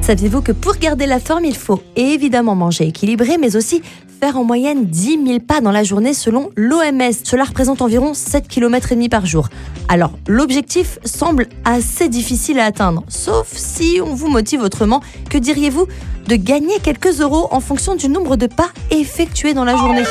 Saviez-vous que pour garder la forme, il faut évidemment manger équilibré, mais aussi faire en moyenne 10 000 pas dans la journée selon l'OMS. Cela représente environ 7 km et demi par jour. Alors, l'objectif semble assez difficile à atteindre, sauf si on vous motive autrement. Que diriez-vous de gagner quelques euros en fonction du nombre de pas effectués dans la journée?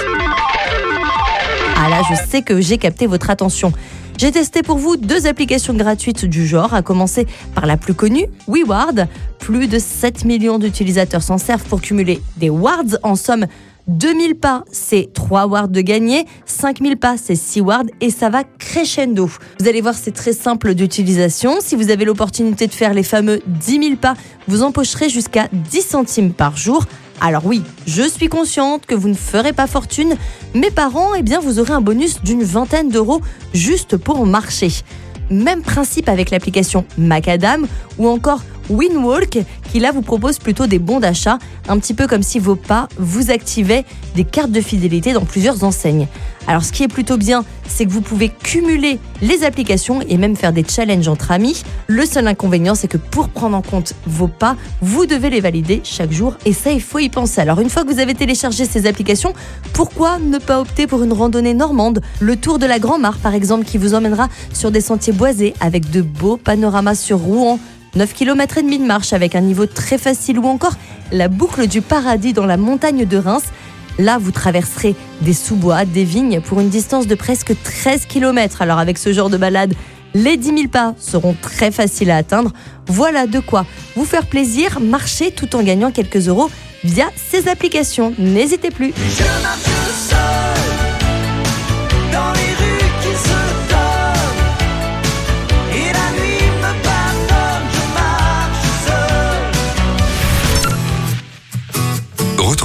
Ah là, je sais que j'ai capté votre attention. J'ai testé pour vous deux applications gratuites du genre, à commencer par la plus connue, WeWard. Plus de 7 millions d'utilisateurs s'en servent pour cumuler des wards. En somme, 2000 pas, c'est 3 wards de gagner, 5000 pas, c'est 6 wards et ça va crescendo. Vous allez voir, c'est très simple d'utilisation. Si vous avez l'opportunité de faire les fameux 10 000 pas, vous empocherez jusqu'à 10 centimes par jour. Alors oui, je suis consciente que vous ne ferez pas fortune, mais par an, eh bien, vous aurez un bonus d'une vingtaine d'euros juste pour marcher. Même principe avec l'application Macadam ou encore Winwalk qui là vous propose plutôt des bons d'achat, un petit peu comme si vos pas vous activaient des cartes de fidélité dans plusieurs enseignes. Alors ce qui est plutôt bien, c'est que vous pouvez cumuler les applications et même faire des challenges entre amis. Le seul inconvénient, c'est que pour prendre en compte vos pas, vous devez les valider chaque jour et ça, il faut y penser. Alors une fois que vous avez téléchargé ces applications, pourquoi ne pas opter pour une randonnée normande? Le tour de la Grand-Mare par exemple qui vous emmènera sur des sentiers boisés avec de beaux panoramas sur Rouen 9 km et demi de marche avec un niveau très facile ou encore la boucle du paradis dans la montagne de Reims. Là, vous traverserez des sous-bois, des vignes pour une distance de presque 13 km. Alors avec ce genre de balade, les 10 000 pas seront très faciles à atteindre. Voilà de quoi vous faire plaisir, marcher tout en gagnant quelques euros via ces applications. N'hésitez plus.